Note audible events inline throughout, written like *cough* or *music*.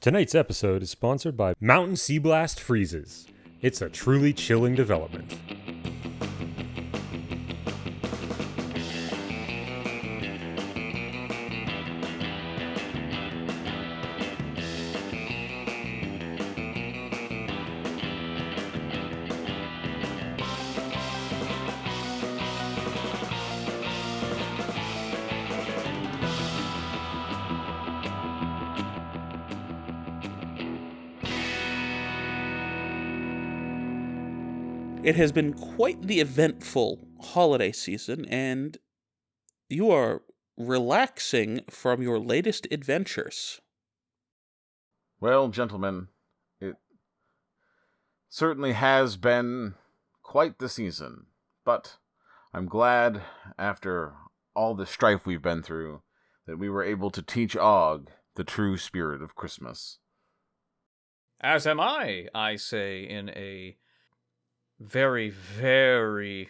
Tonight's episode is sponsored by Mountain Sea Blast Freezes. It's a truly chilling development. It has been quite the eventful holiday season, and you are relaxing from your latest adventures. Well, gentlemen, it certainly has been quite the season, but I'm glad after all the strife we've been through that we were able to teach Og the true spirit of Christmas. As am I, I say in a very, very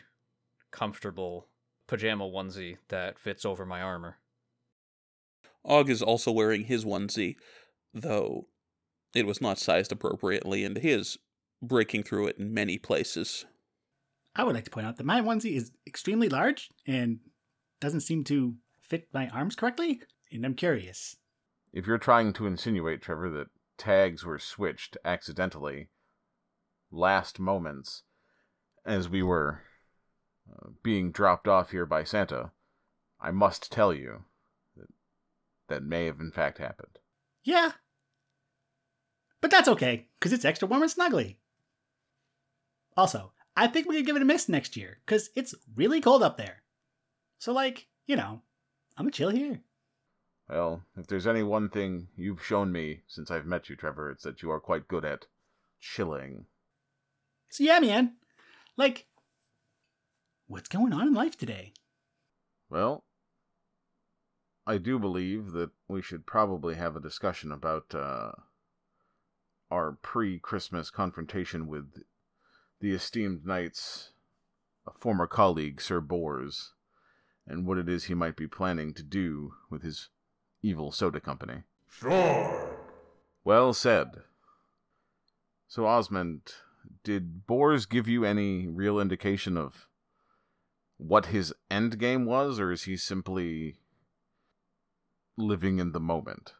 comfortable pajama onesie that fits over my armor. Og is also wearing his onesie, though it was not sized appropriately, and he is breaking through it in many places. I would like to point out that my onesie is extremely large and doesn't seem to fit my arms correctly, and I'm curious. If you're trying to insinuate, Trevor, that tags were switched accidentally, last moments, as we were uh, being dropped off here by Santa, I must tell you that that may have in fact happened. Yeah. But that's okay, because it's extra warm and snuggly. Also, I think we could give it a miss next year, because it's really cold up there. So, like, you know, I'm gonna chill here. Well, if there's any one thing you've shown me since I've met you, Trevor, it's that you are quite good at chilling. So, yeah, man. Like, what's going on in life today? Well, I do believe that we should probably have a discussion about uh, our pre Christmas confrontation with the esteemed knight's former colleague, Sir Bors, and what it is he might be planning to do with his evil soda company. Sure. Well said. So, Osmond, did Bors give you any real indication of what his end game was, or is he simply living in the moment?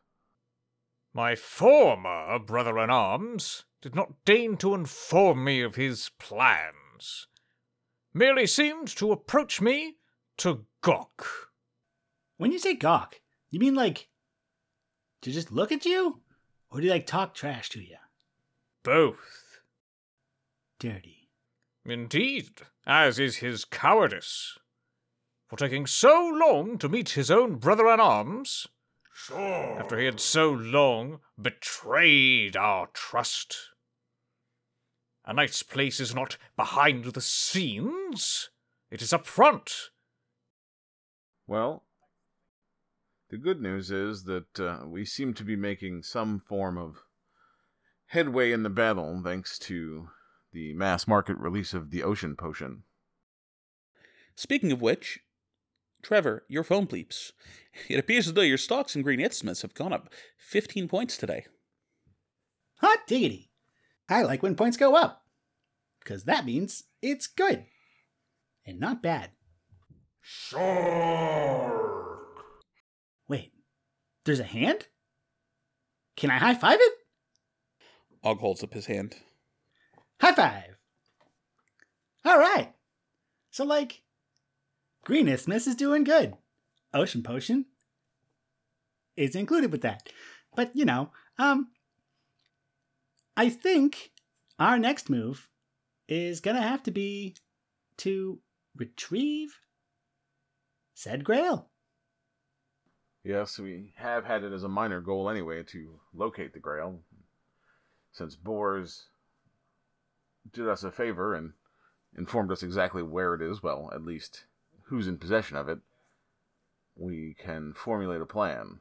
My former brother in arms did not deign to inform me of his plans, merely seemed to approach me to gawk. When you say gawk, you mean like to just look at you? Or do you like talk trash to you? Both. Dirty. Indeed, as is his cowardice. For taking so long to meet his own brother in arms, Sure. after he had so long betrayed our trust. A knight's place is not behind the scenes, it is up front. Well, the good news is that uh, we seem to be making some form of headway in the battle thanks to the mass market release of the Ocean Potion. Speaking of which, Trevor, your phone bleeps. It appears as though your stocks in Green Instruments have gone up 15 points today. Hot diggity. I like when points go up. Because that means it's good. And not bad. Sure. Wait, there's a hand? Can I high five it? Og holds up his hand. High five! Alright. So, like, Green Isthmus is doing good. Ocean Potion is included with that. But, you know, um, I think our next move is gonna have to be to retrieve said grail. Yes, we have had it as a minor goal anyway to locate the Grail. Since Bors did us a favor and informed us exactly where it is, well, at least who's in possession of it, we can formulate a plan.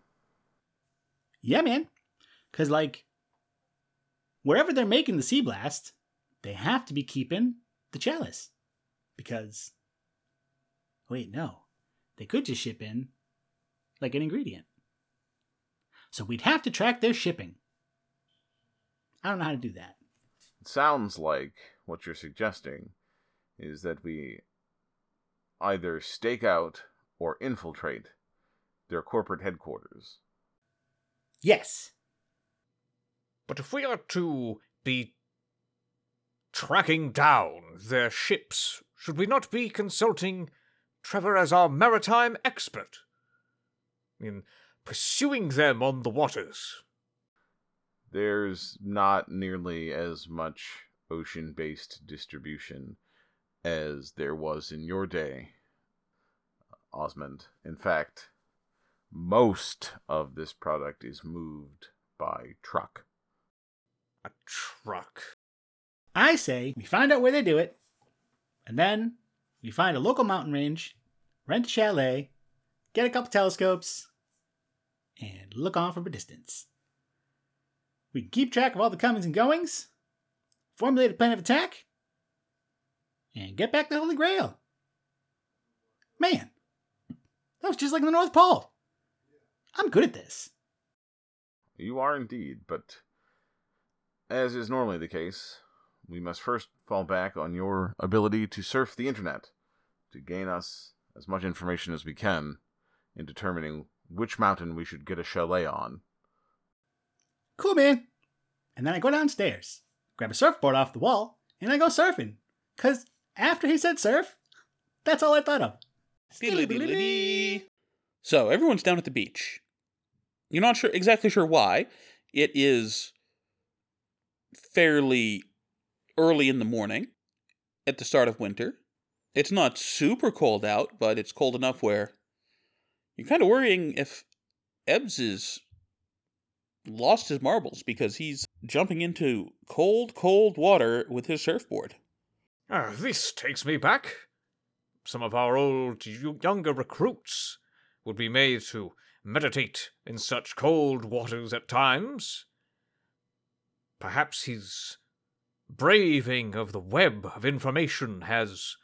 Yeah, man. Because, like, wherever they're making the Sea Blast, they have to be keeping the chalice. Because, wait, no. They could just ship in, like, an ingredient. So we'd have to track their shipping. I don't know how to do that. Sounds like what you're suggesting is that we either stake out or infiltrate their corporate headquarters. Yes. But if we are to be tracking down their ships, should we not be consulting Trevor as our maritime expert? In pursuing them on the waters. There's not nearly as much ocean based distribution as there was in your day, Osmond. In fact, most of this product is moved by truck. A truck. I say we find out where they do it, and then we find a local mountain range, rent a chalet, get a couple telescopes, and look on from a distance. We can keep track of all the comings and goings, formulate a plan of attack, and get back the Holy Grail. Man, that was just like the North Pole. I'm good at this. You are indeed, but as is normally the case, we must first fall back on your ability to surf the internet to gain us as much information as we can in determining which mountain we should get a chalet on. Cool, man. And then I go downstairs, grab a surfboard off the wall, and I go surfing. Because after he said surf, that's all I thought of. So everyone's down at the beach. You're not sure exactly sure why. It is fairly early in the morning at the start of winter. It's not super cold out, but it's cold enough where you're kind of worrying if Ebbs is lost his marbles because he's jumping into cold, cold water with his surfboard. Ah, this takes me back. Some of our old younger recruits would be made to meditate in such cold waters at times. Perhaps his braving of the web of information has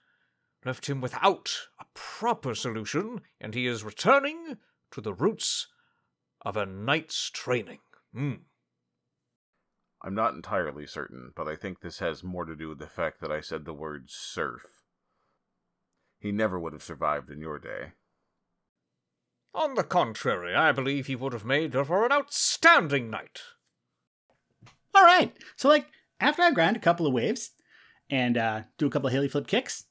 left him without a proper solution, and he is returning to the roots of a knight's training. Hmm. I'm not entirely certain, but I think this has more to do with the fact that I said the word surf. He never would have survived in your day. On the contrary, I believe he would have made for an outstanding knight. All right. So, like, after I grind a couple of waves and uh, do a couple of hilly flip kicks,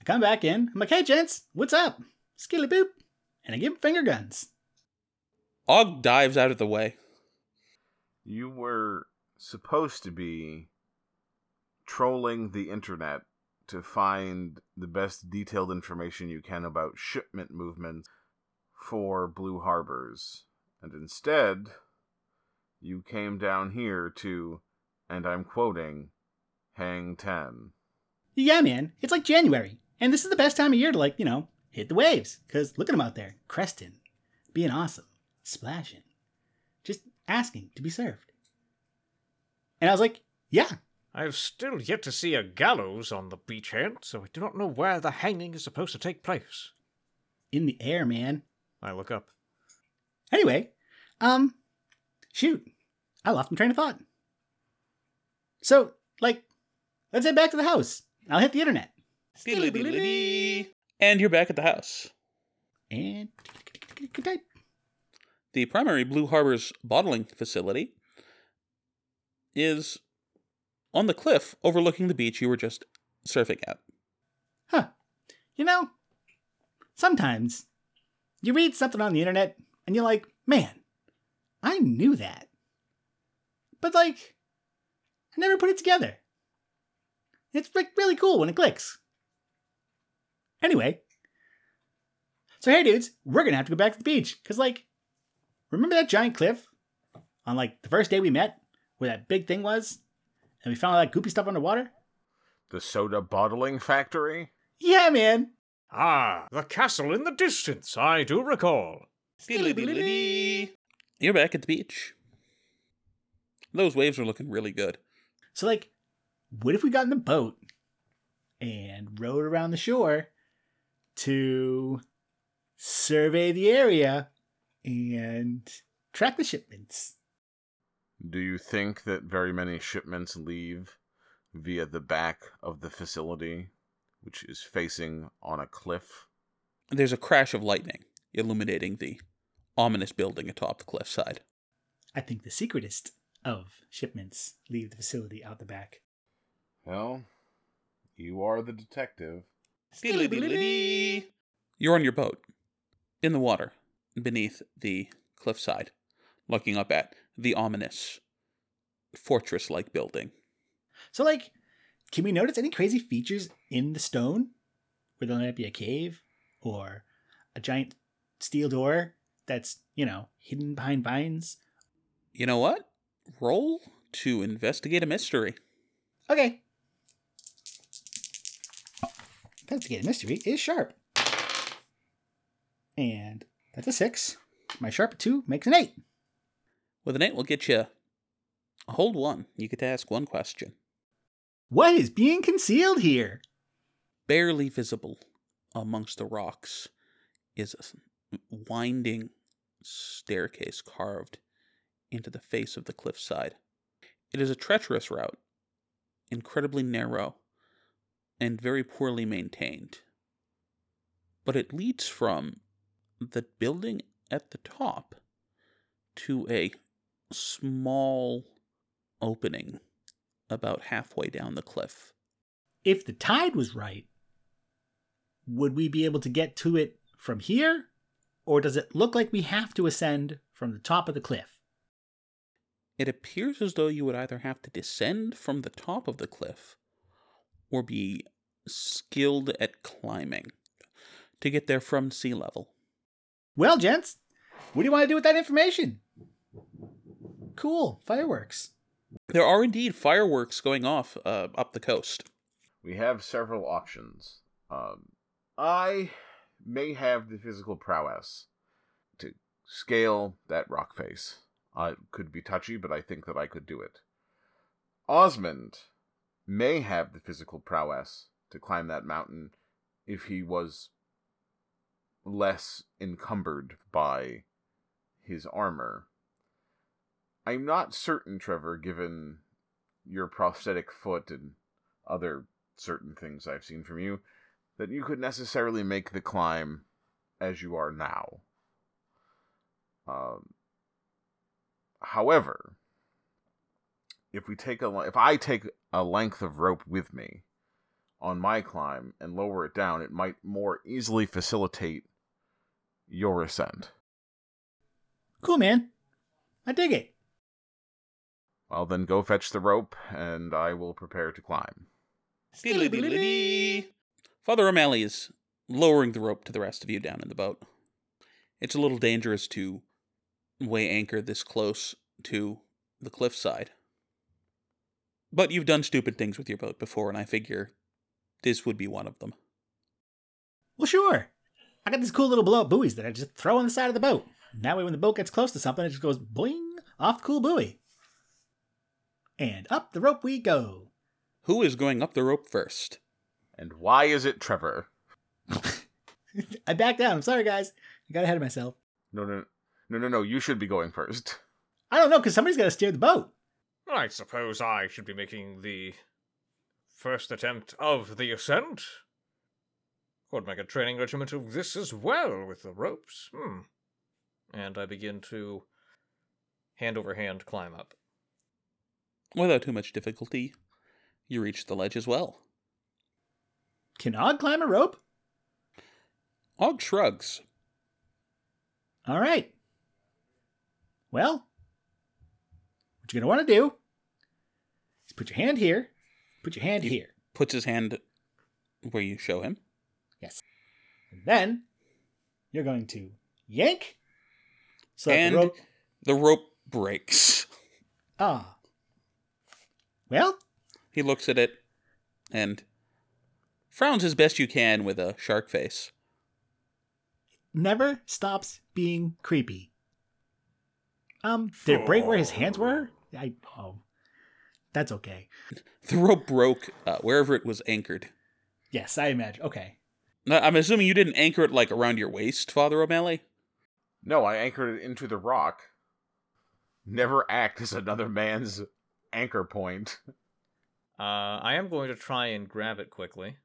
I come back in. I'm like, hey, gents, what's up? Skilly boop. And I give him finger guns. Og dives out of the way. You were supposed to be trolling the internet to find the best detailed information you can about shipment movements for Blue Harbors. And instead, you came down here to, and I'm quoting, hang 10. Yeah, man. It's like January. And this is the best time of year to, like, you know, hit the waves. Because look at them out there, cresting, being awesome, splashing, asking to be served. And I was like, yeah, I have still yet to see a gallows on the beachhead, so I do not know where the hanging is supposed to take place. in the air, man. I look up. Anyway, um, shoot, I lost my train of thought. So, like, let's head back to the house. I'll hit the internet. And you're back at the house. And The primary Blue Harbor's bottling facility is on the cliff overlooking the beach you were just surfing at. huh? You know, sometimes you read something on the internet and you're like, man, I knew that, but like, I never put it together. It's really cool when it clicks. Anyway, so hey, dudes, we're gonna have to go back to the beach because, like, remember that giant cliff on like the first day we met, where that big thing was, and we found all that goopy stuff underwater? The soda bottling factory? Yeah, man. Ah, the castle in the distance, I do recall. You're back at the beach. Those waves are looking really good. So, like, what if we got in the boat and rowed around the shore to survey the area and track the shipments? Do you think that very many shipments leave via the back of the facility, which is facing on a cliff? There's a crash of lightning illuminating the ominous building atop the cliffside. I think the secretest of shipments leave the facility out the back. Well, you are the detective. You're on your boat, in the water, beneath the cliffside, looking up at the ominous fortress like building. So, like, can we notice any crazy features in the stone? Where there might be a cave or a giant steel door that's, you know, hidden behind vines? You know what? Roll to investigate a mystery. Okay. Investigate a mystery is sharp. And that's a six. My sharp two makes an eight. With an eight, we'll get you a hold one. You get to ask one question. What is being concealed here? Barely visible amongst the rocks is a winding staircase carved into the face of the cliffside. It is a treacherous route, incredibly narrow, and very poorly maintained. But it leads from the building at the top to a small opening about halfway down the cliff. If the tide was right, would we be able to get to it from here? Or does it look like we have to ascend from the top of the cliff? It appears as though you would either have to descend from the top of the cliff or be skilled at climbing to get there from sea level. Well, gents, what do you want to do with that information? Cool, fireworks. There are indeed fireworks going off uh, up the coast. We have several options. Um, I may have the physical prowess to scale that rock face. Uh, it could be touchy, but I think that I could do it. Osmond may have the physical prowess to climb that mountain if he was less encumbered by his armor. I'm not certain, Trevor, given your prosthetic foot and other certain things I've seen from you, that you could necessarily make the climb as you are now. Um, however, if we take a if I take a length of rope with me on my climb and lower it down, it might more easily facilitate your ascent. Cool, man. I dig it. Well, then go fetch the rope, and I will prepare to climb. Father O'Malley is lowering the rope to the rest of you down in the boat. It's a little dangerous to weigh anchor this close to the cliffside. But you've done stupid things with your boat before, and I figure this would be one of them. Well, sure. I got these cool little blow up buoys that I just throw on the side of the boat. And that way, when the boat gets close to something, it just goes boing off the cool buoy. And up the rope we go. Who is going up the rope first? And why is it Trevor? *laughs* I back down. I'm sorry, guys. I got ahead of myself. No, no, no, no, no. You should be going first. I don't know, because somebody's got to steer the boat. I suppose I should be making the first attempt of the ascent. Could make a training regiment of this as well with the ropes. Hmm. And I begin to hand over hand climb up. Without too much difficulty, you reach the ledge as well. Can Og climb a rope? Og shrugs. All right. Well, what you're going to want to do is put your hand here, put your hand You- here. Puts his hand where you show him. Then you're going to yank. So And the rope. the rope breaks. Ah. Well, He looks at it and frowns as best you can with a shark face. never stops being creepy. Um, did it break where his hands were? I oh, that's okay. The rope broke uh, wherever it was anchored. Yes, I imagine. Okay, I'm assuming you didn't anchor it like around your waist, Father O'Malley. No, I anchored it into the rock. Never act as another man's anchor point. Uh, I am going to try and grab it quickly.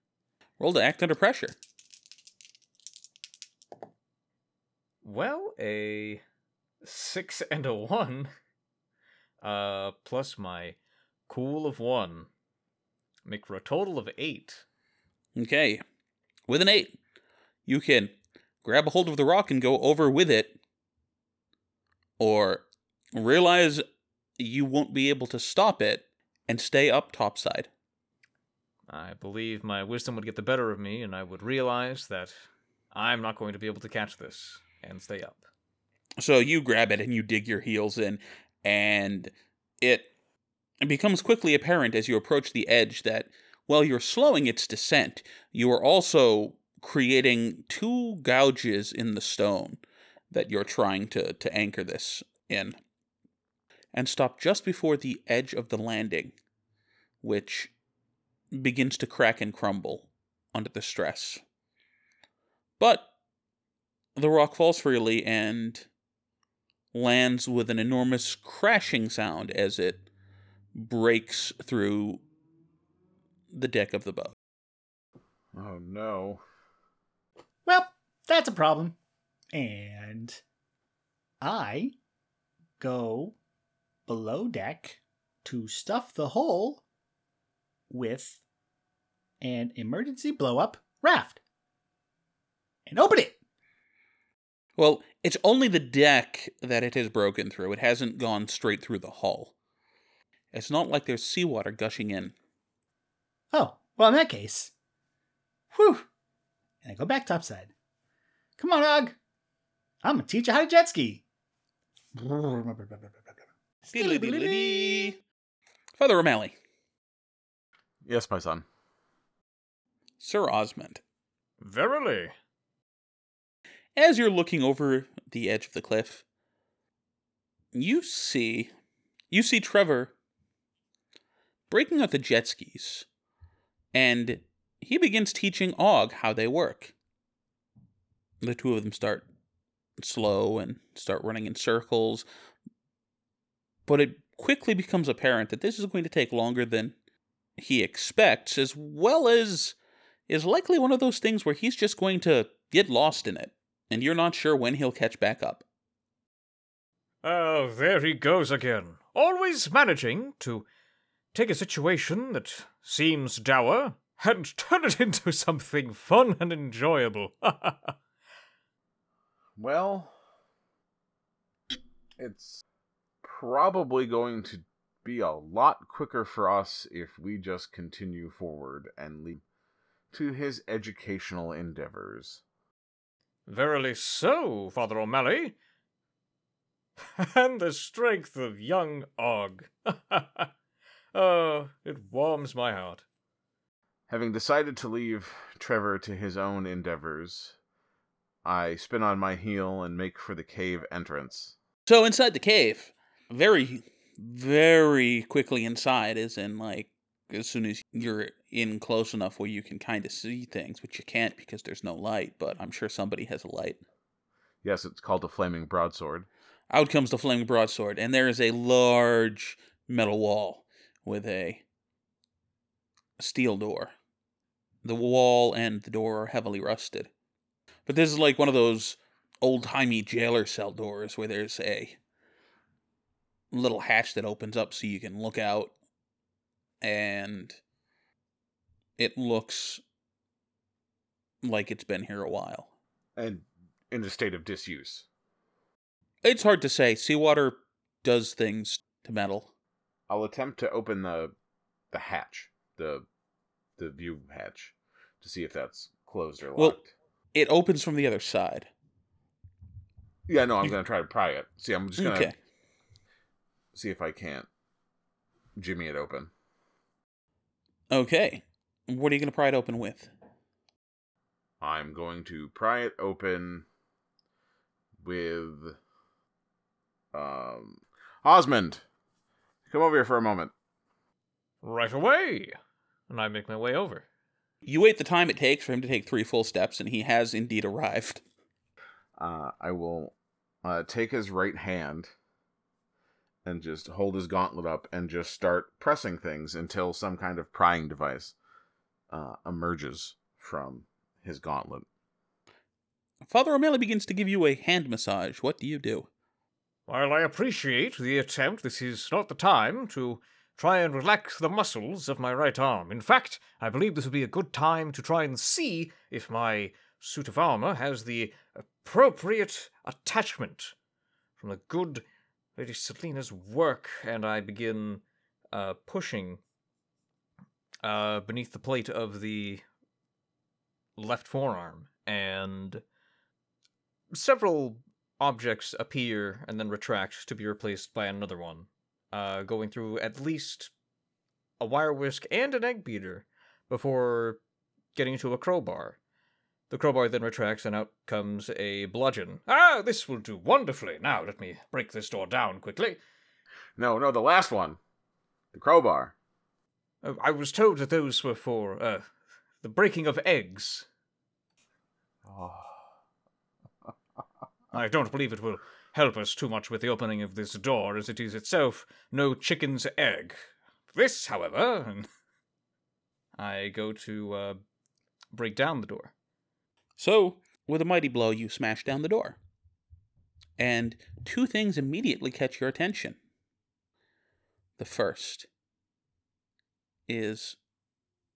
Roll to act under pressure. Well, a six *laughs* and a one, uh, plus my cool of one, make for a total of eight. Okay. With an eight, you can grab a hold of the rock and go over with it, or realize you won't be able to stop it and stay up topside. I believe my wisdom would get the better of me, and I would realize that I'm not going to be able to catch this and stay up. So you grab it and you dig your heels in, and it becomes quickly apparent as you approach the edge that while you're slowing its descent, you are also creating two gouges in the stone that you're trying to, to anchor this in. And stop just before the edge of the landing, which begins to crack and crumble under the stress. But the rock falls freely and lands with an enormous crashing sound as it breaks through the deck of the boat. Oh no. Well, that's a problem. And I go below deck to stuff the hole with an emergency blow up raft and open it. Well, it's only the deck that it has broken through. It hasn't gone straight through the hull. It's not like there's seawater gushing in. Oh, well, in that case, whew. And I go back topside. Come on, Og. I'm gonna teach you how to jet ski. Father O'Malley, Yes, my son. Sir Osmond, Verily. as you're looking over the edge of the cliff, you see you see Trevor breaking out the jet skis, and he begins teaching Og how they work. The two of them start slow and start running in circles, but it quickly becomes apparent that this is going to take longer than he expects, as well as is likely one of those things where he's just going to get lost in it, and you're not sure when he'll catch back up. Oh, there he goes again. Always managing to take a situation that seems dour and *laughs* turn it into something fun and enjoyable. *laughs* Well, it's probably going to be a lot quicker for us if we just continue forward and lead to his educational endeavors. Verily so, Father O'Malley. *laughs* and the strength of young Og. Oh, it warms my heart. Having decided to leave Trevor to his own endeavors, I spin on my heel and make for the cave entrance. So inside the cave, very, very quickly inside, is in like as soon as you're in close enough where you can kind of see things, which you can't because there's no light, but I'm sure somebody has a light. Yes, it's called a flaming broadsword. Out comes the flaming broadsword, and there is a large metal wall with a steel door. The wall and the door are heavily rusted. But this is like one of those old timey jailer cell doors where there's a little hatch that opens up so you can look out, and it looks like it's been here a while. And in a state of disuse. It's hard to say. Seawater does things to metal. I'll attempt to open the the hatch, the the view hatch, to see if that's closed or locked. Well- It opens from the other side. yeah, no, I'm gonna try to pry it. See, I'm just gonna Okay. see if I can't jimmy it open. Okay. What are you going to pry it open with? I'm going to pry it open with um Osmond. Come over here for a moment. Right away. And I make my way over. You wait the time it takes for him to take three full steps, and he has indeed arrived. Uh, I will uh, take his right hand and just hold his gauntlet up and just start pressing things until some kind of prying device uh, emerges from his gauntlet. Father O'Malley begins to give you a hand massage. What do you do? While I appreciate the attempt, this is not the time to try and relax the muscles of my right arm. In fact, I believe this would be a good time to try and see if my suit of armor has the appropriate attachment from the good Lady Selina's work, and I begin uh, pushing uh, beneath the plate of the left forearm, and several objects appear and then retract to be replaced by another one, uh, going through at least a wire whisk and an egg beater before getting to a crowbar. The crowbar then retracts, and out comes a bludgeon. Ah, this will do wonderfully. Now let me break this door down quickly. No, no, the last one. The crowbar. Uh, I was told that those were for uh, the breaking of eggs. Oh. I don't believe it will help us too much with the opening of this door, as it is itself no chicken's egg. This, however, *laughs* I go to uh, break down the door. So, with a mighty blow, you smash down the door. And two things immediately catch your attention. The first is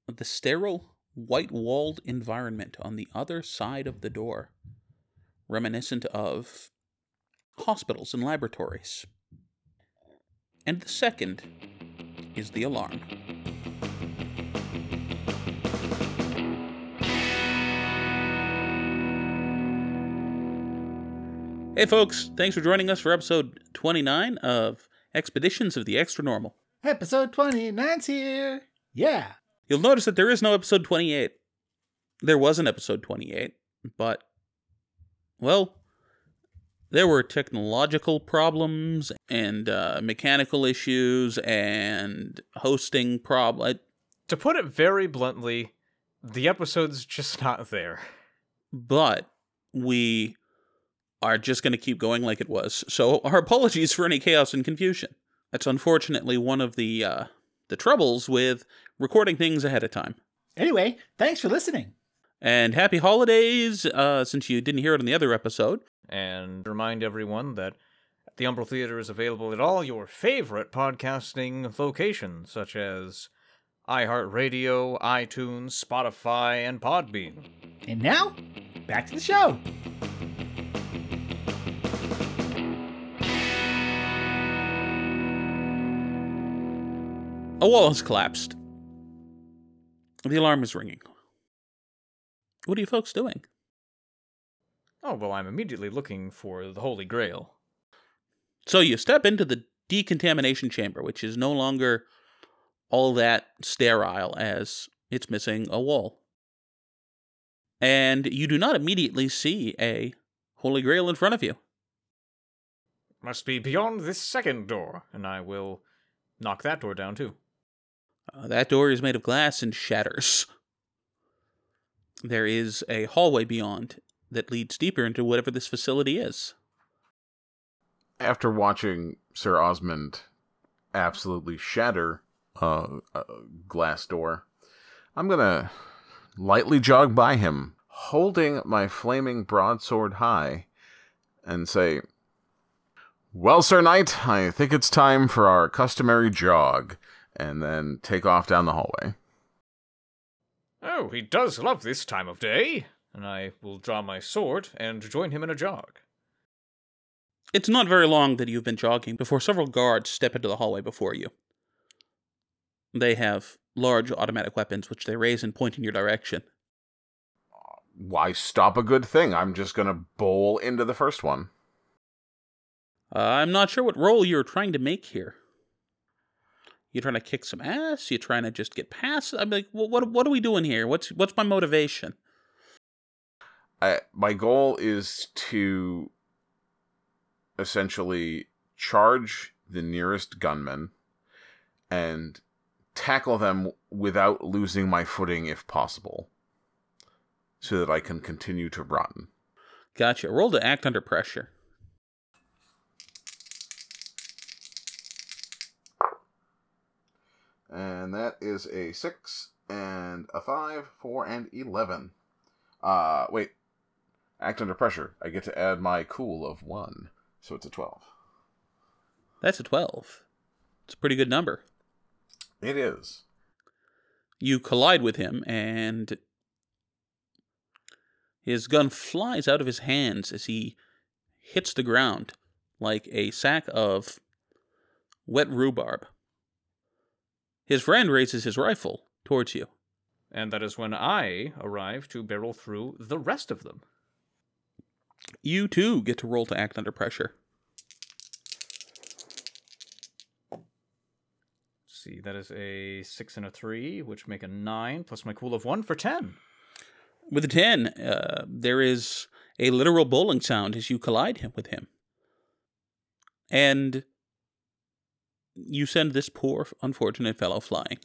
the sterile, white walled environment on the other side of the door, reminiscent of hospitals and laboratories. And the second is the alarm. Hey, folks, thanks for joining us for episode 29 of Expeditions of the Extranormal. Episode 29's here. Yeah. You'll notice that there is no episode 28. There was an episode 28, but, well, there were technological problems and uh, mechanical issues and hosting problems. To put it very bluntly, the episode's just not there. But we are just going to keep going like it was. So our apologies for any chaos and confusion. That's unfortunately one of the uh, the troubles with recording things ahead of time. Anyway, thanks for listening. And happy holidays, uh, since you didn't hear it on the other episode. And remind everyone that the Umbral Theater is available at all your favorite podcasting locations, such as iHeartRadio, iTunes, Spotify, and Podbean. And now, back to the show. A wall has collapsed. The alarm is ringing. What are you folks doing? Oh, well, I'm immediately looking for the Holy Grail. So you step into the decontamination chamber, which is no longer all that sterile as it's missing a wall. And you do not immediately see a Holy Grail in front of you. Must be beyond this second door, and I will knock that door down too. Uh, that door is made of glass and shatters. There is a hallway beyond that leads deeper into whatever this facility is. After watching Sir Osmond absolutely shatter a glass door, I'm gonna lightly jog by him, holding my flaming broadsword high, and say, Well, Sir Knight, I think it's time for our customary jog, and then take off down the hallway. Oh, he does love this time of day, and I will draw my sword and join him in a jog. It's not very long that you've been jogging before several guards step into the hallway before you. They have large automatic weapons which they raise and point in your direction. Why stop a good thing? I'm just gonna bowl into the first one. Uh, I'm not sure what role you're trying to make here. You trying to kick some ass? You're trying to just get past? I'm like, well, what what are we doing here? What's what's my motivation? I, my goal is to essentially charge the nearest gunman and tackle them without losing my footing if possible so that I can continue to run. Gotcha. Roll to act under pressure. And that is a 6 and a 5, 4, and 11. Uh, wait. Act under pressure. I get to add my cool of 1. So it's a 12. That's a 12. It's a pretty good number. It is. You collide with him, and his gun flies out of his hands as he hits the ground like a sack of wet rhubarb. His friend raises his rifle towards you. And that is when I arrive to barrel through the rest of them. You too get to roll to act under pressure. see, that is a six and a three, which make a nine, plus my cool of one for ten. With a 10, uh, there is a literal bowling sound as you collide him with him. And you send this poor, unfortunate fellow flying.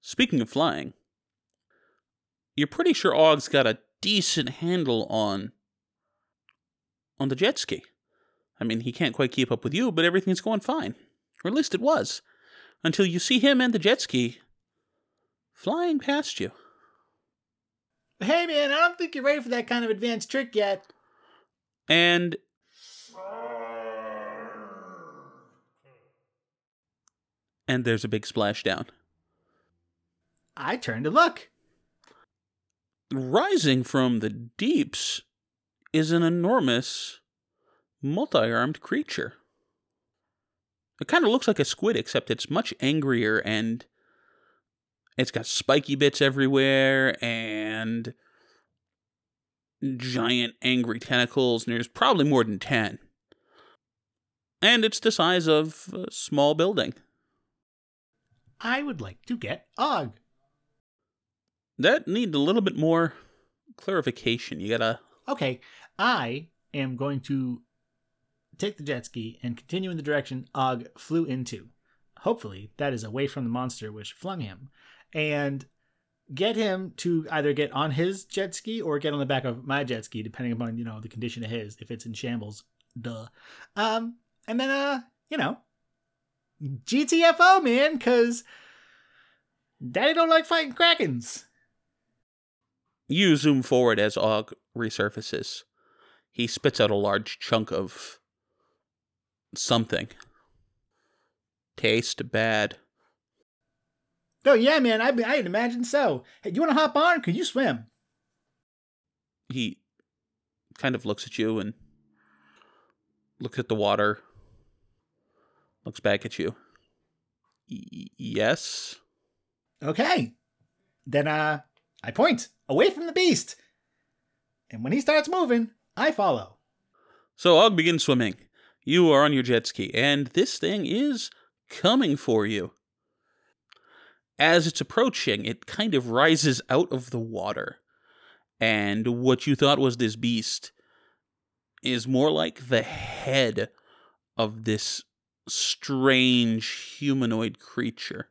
Speaking of flying, you're pretty sure Og's got a decent handle on on the jet ski. I mean, he can't quite keep up with you, but everything's going fine. Or at least it was. Until you see him and the jet ski flying past you. Hey man, I don't think you're ready for that kind of advanced trick yet. And and there's a big splashdown. I turn to look. Rising from the deeps is an enormous, multi armed creature. It kind of looks like a squid, except it's much angrier and it's got spiky bits everywhere and giant angry tentacles, and there's probably more than 10. And it's the size of a small building. I would like to get Og. That needs a little bit more clarification. You gotta. Okay, I am going to take the jet ski and continue in the direction Og flew into. Hopefully, that is away from the monster which flung him. And get him to either get on his jet ski or get on the back of my jet ski, depending upon, you know, the condition of his, if it's in shambles. Duh. Um, and then, uh, you know, GTFO, man, because daddy don't like fighting krakens. You zoom forward as Og resurfaces. He spits out a large chunk of something. Taste bad. Oh, yeah, man, I, I'd imagine so. Hey, you want to hop on? Could you swim? He kind of looks at you and looks at the water, looks back at you. Y- yes? Okay. Then, uh, I point away from the beast. And when he starts moving, I follow. So Og begins swimming. You are on your jet ski, and this thing is coming for you. As it's approaching, it kind of rises out of the water. And what you thought was this beast is more like the head of this strange humanoid creature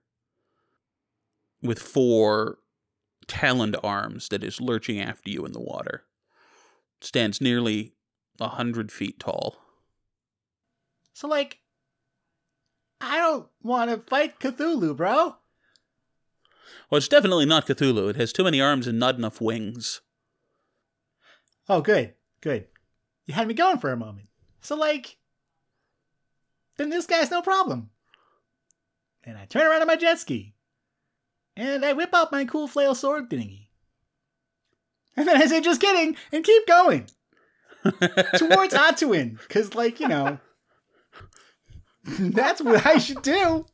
with four taloned arms that is lurching after you in the water. Stands nearly a hundred feet tall. So, like, I don't want to fight Cthulhu, bro. Well, it's definitely not Cthulhu. It has too many arms and not enough wings. Oh, good, good. You had me going for a moment. So, like, then this guy's no problem. And I turn around on my jet ski. And I whip out my cool flail sword thingy. And then I say, just kidding, and keep going *laughs* towards Atuin. Because, like, you know, that's what I should do.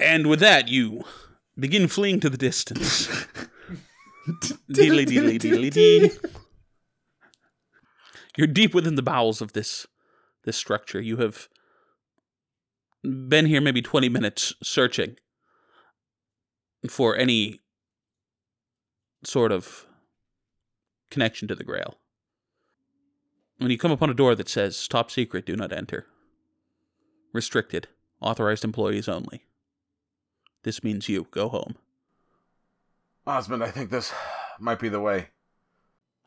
And with that, you begin fleeing to the distance. *laughs* Deedly, deedly, deedly, dee. You're deep within the bowels of this this structure. You have been here maybe 20 minutes searching for any sort of connection to the Grail. When you come upon a door that says top secret, do not enter, restricted, authorized employees only. This means you go home. Osmond, I think this might be the way.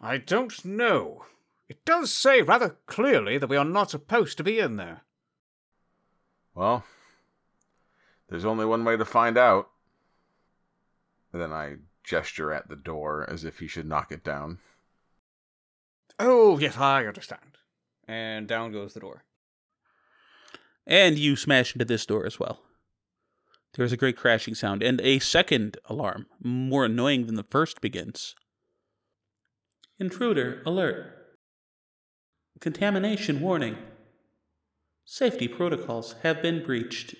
I don't know. It does say rather clearly that we are not supposed to be in there. Well, there's only one way to find out. And then I gesture at the door as if he should knock it down. Oh, yes, I understand. And down goes the door. And you smash into this door as well. There's a great crashing sound, and a second alarm, more annoying than the first, begins. Intruder alert. Contamination warning. Safety protocols have been breached.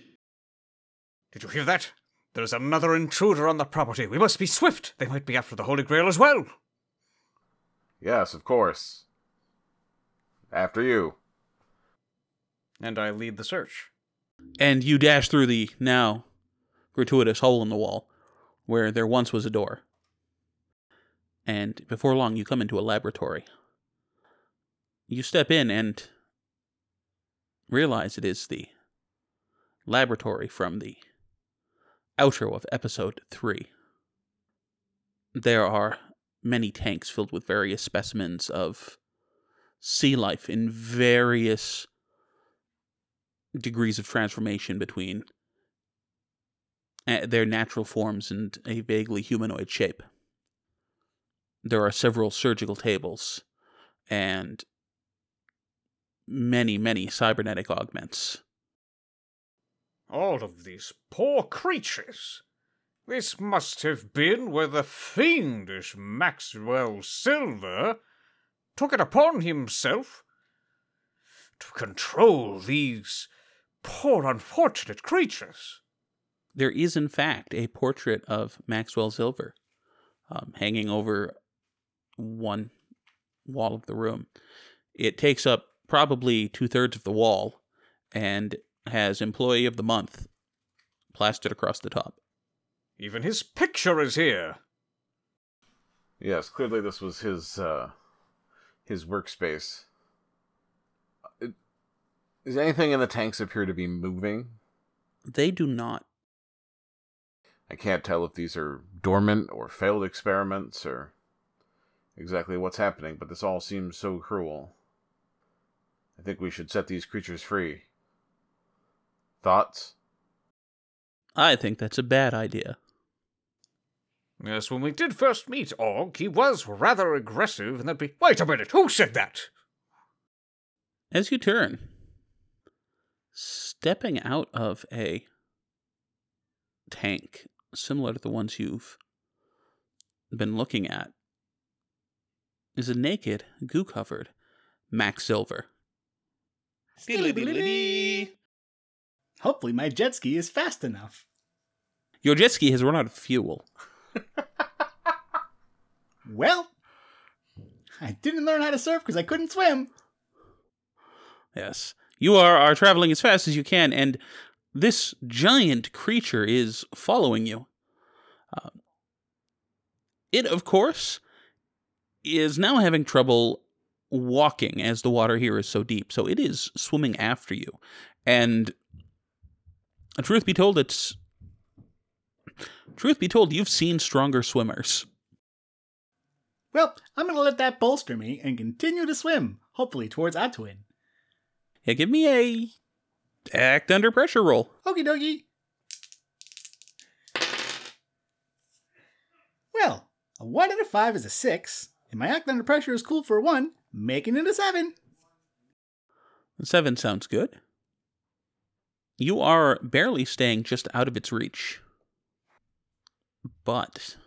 Did you hear that? There's another intruder on the property. We must be swift. They might be after the Holy Grail as well. Yes, of course. After you. And I lead the search. And you dash through the now gratuitous hole in the wall where there once was a door. And before long, you come into a laboratory. You step in and realize it is the laboratory from the outro of episode 3. There are many tanks filled with various specimens of sea life in various degrees of transformation between uh, their natural forms and a vaguely humanoid shape. There are several surgical tables and many, many cybernetic augments. All of these poor creatures. This must have been where the fiendish Maxwell Silver took it upon himself to control these poor unfortunate creatures. There is, in fact, a portrait of Maxwell Silver um, hanging over one wall of the room. It takes up probably two thirds of the wall and has Employee of the Month plastered across the top. Even his picture is here. Yes, clearly this was his uh his workspace. Uh, Is anything in the tanks appear to be moving? They do not. I can't tell if these are dormant or failed experiments or exactly what's happening, but this all seems so cruel. I think we should set these creatures free. Thoughts? I think that's a bad idea. Yes, when we did first meet Og, he was rather aggressive, and that be. Wait a minute, who said that? As you turn, stepping out of a tank similar to the ones you've been looking at is a naked, goo covered Max Silver. Hopefully, my jet ski is fast enough. Your jet ski has run out of fuel. Well, I didn't learn how to surf because I couldn't swim. Yes. You are, are traveling as fast as you can, and this giant creature is following you. Uh, it, of course, is now having trouble walking as the water here is so deep, so it is swimming after you. And truth be told, it's. Truth be told, you've seen stronger swimmers. Well, I'm gonna let that bolster me and continue to swim, hopefully towards Atuin. Yeah, give me a act under pressure roll. Okie dokie. Well, a 1 out of 5 is a 6, and my act under pressure is cool for 1, making it a 7. Seven sounds good. You are barely staying just out of its reach. But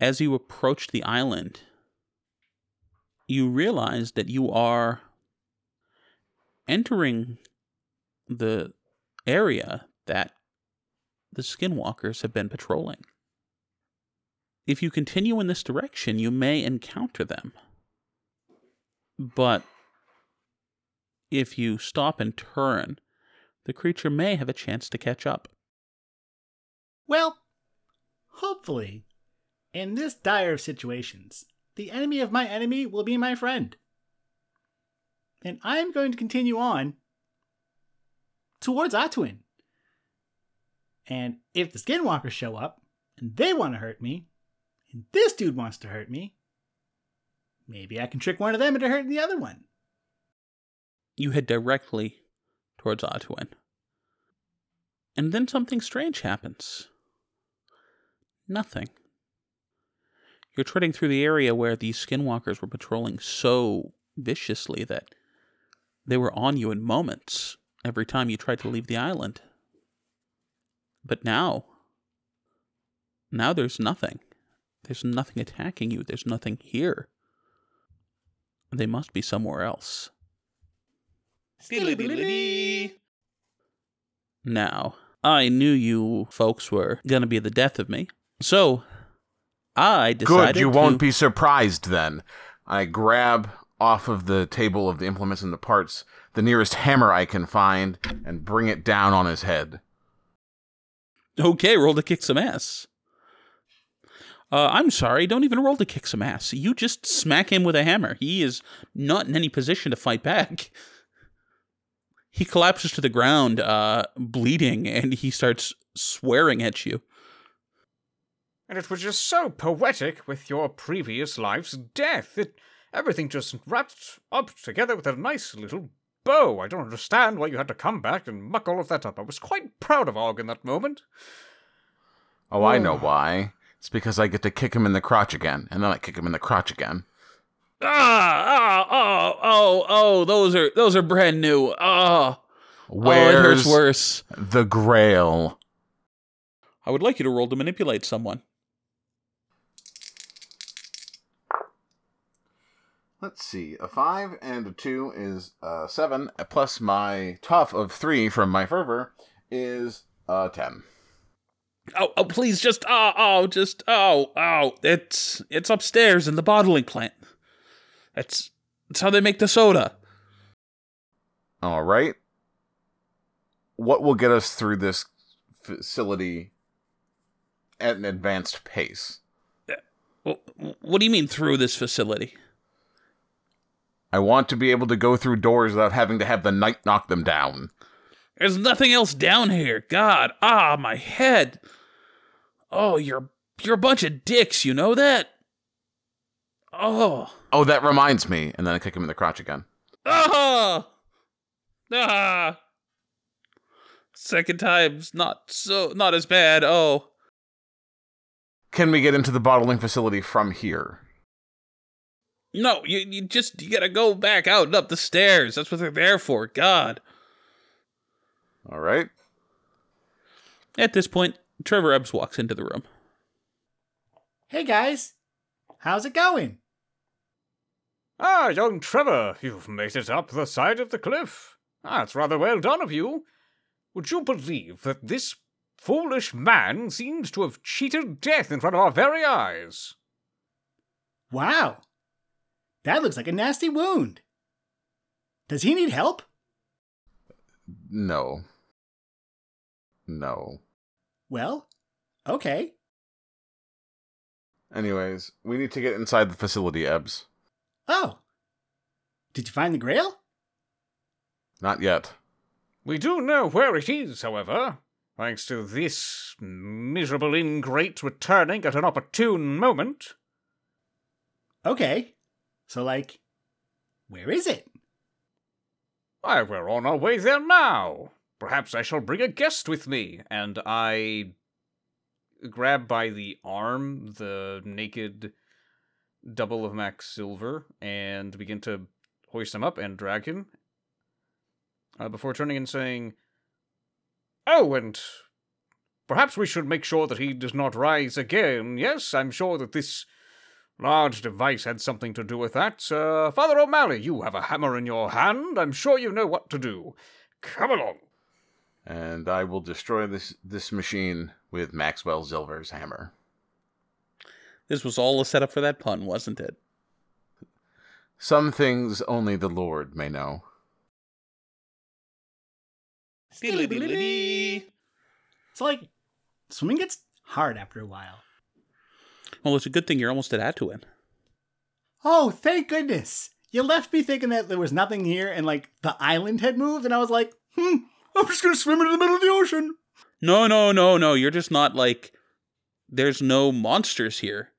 as you approach the island, you realize that you are entering the area that the skinwalkers have been patrolling. If you continue in this direction, you may encounter them. But if you stop and turn, the creature may have a chance to catch up. Well, hopefully, in this dire of situations, the enemy of my enemy will be my friend. And I'm going to continue on towards Atuin. And if the skinwalkers show up and they want to hurt me, and this dude wants to hurt me, Maybe I can trick one of them into hurting the other one. You head directly towards Atuin. And then something strange happens. Nothing. You're treading through the area where these skinwalkers were patrolling so viciously that they were on you in moments every time you tried to leave the island. But now, now there's nothing. There's nothing attacking you. There's nothing here. They must be somewhere else. Now, I knew you folks were gonna be the death of me, so I decided Good, you to- won't be surprised then. I grab off of the table of the implements and the parts the nearest hammer I can find and bring it down on his head. Okay, roll to kick some ass. Uh, I'm sorry, don't even roll to kick some ass. You just smack him with a hammer. He is not in any position to fight back. *laughs* He collapses to the ground, uh, bleeding, and he starts swearing at you. And it was just so poetic with your previous life's death. It everything just wrapped up together with a nice little bow. I don't understand why you had to come back and muck all of that up. I was quite proud of Og in that moment. Oh, I know why. It's because I get to kick him in the crotch again, and then I kick him in the crotch again. Ah, ah, oh, oh, oh, those are those are brand new. Ah, oh, it Where's hurts worse. the grail? I would like you to roll to manipulate someone. Let's see. A five and a two is uh, seven, plus my tough of three from my fervor is uh, ten. Oh, oh, please, just oh, oh, just oh, oh, it's it's upstairs in the bottling plant. That's that's how they make the soda. All right. What will get us through this facility at an advanced pace? Uh, wh- What do you mean through this facility? I want to be able to go through doors without having to have the knight knock them down. There's nothing else down here. God, ah, my head. Oh, you're you're a bunch of dicks. You know that? Oh, Oh, that reminds me. And then I kick him in the crotch again. ah, ah. Second time's not so not as bad. Oh. Can we get into the bottling facility from here? No, you, you just you gotta go back out and up the stairs. That's what they're there for. God. All right. At this point, Trevor Ebbs walks into the room. Hey guys, how's it going? Ah, young Trevor, you've made it up the side of the cliff. That's rather well done of you. Would you believe that this foolish man seems to have cheated death in front of our very eyes? Wow, that looks like a nasty wound. Does he need help? No. No. Well, okay. Anyways, we need to get inside the facility, Ebbs. Oh, did you find the grail? Not yet. We do know where it is, however, thanks to this miserable ingrate returning at an opportune moment. Okay, so like, where is it? Why, we're on our way there now. Perhaps I shall bring a guest with me. And I grab by the arm the naked double of Max Silver and begin to hoist him up and drag him. Uh, before turning and saying, Oh, and perhaps we should make sure that he does not rise again. Yes, I'm sure that this large device had something to do with that. Uh, Father O'Malley, you have a hammer in your hand. I'm sure you know what to do. Come along. And I will destroy this this machine with Maxwell Silver's hammer. This was all a setup for that pun, wasn't it? Some things only the Lord may know. So like, swimming gets hard after a while. Well, it's a good thing you're almost at Atuin. Oh, thank goodness! You left me thinking that there was nothing here, and like the island had moved, and I was like, hmm, I'm just gonna swim into the middle of the ocean. No, no, no, no. You're just not like. There's no monsters here.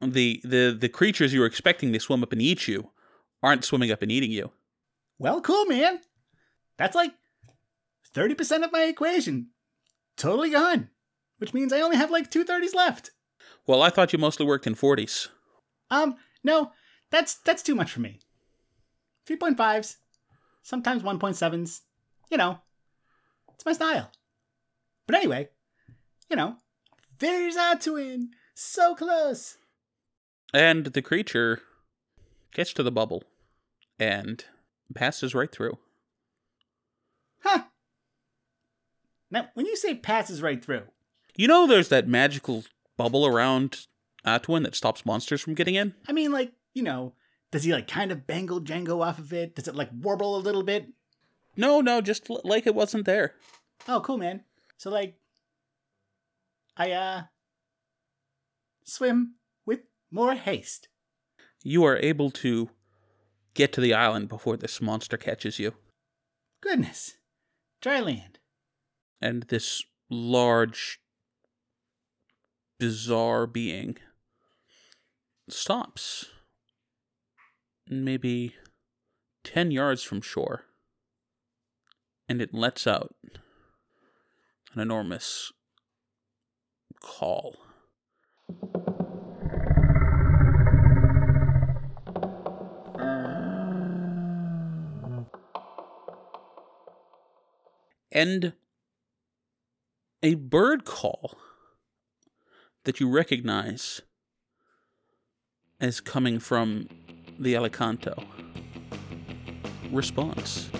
the the the creatures you were expecting to swim up and eat you aren't swimming up and eating you. Well, cool, man. That's like 30% of my equation. Totally gone. Which means I only have like two 30s left. Well, I thought you mostly worked in 40s. Um, no, that's that's too much for me. 3.5s, sometimes 1.7s. You know, it's my style. But anyway, you know, there's our twin. So close. And the creature gets to the bubble and passes right through. Huh. Now, when you say passes right through, You know there's that magical bubble around Atuin that stops monsters from getting in? I mean, like, you know, does he like kind of bangle Django off of it? Does it like warble a little bit? No, no, just l- like it wasn't there. Oh, cool, man. So, like, I, uh, swim with more haste. You are able to get to the island before this monster catches you. Goodness. Dry land. And this large, bizarre being stops. Maybe 10 yards from shore. And it lets out an enormous call. And a bird call that you recognize as coming from the Alicanto response.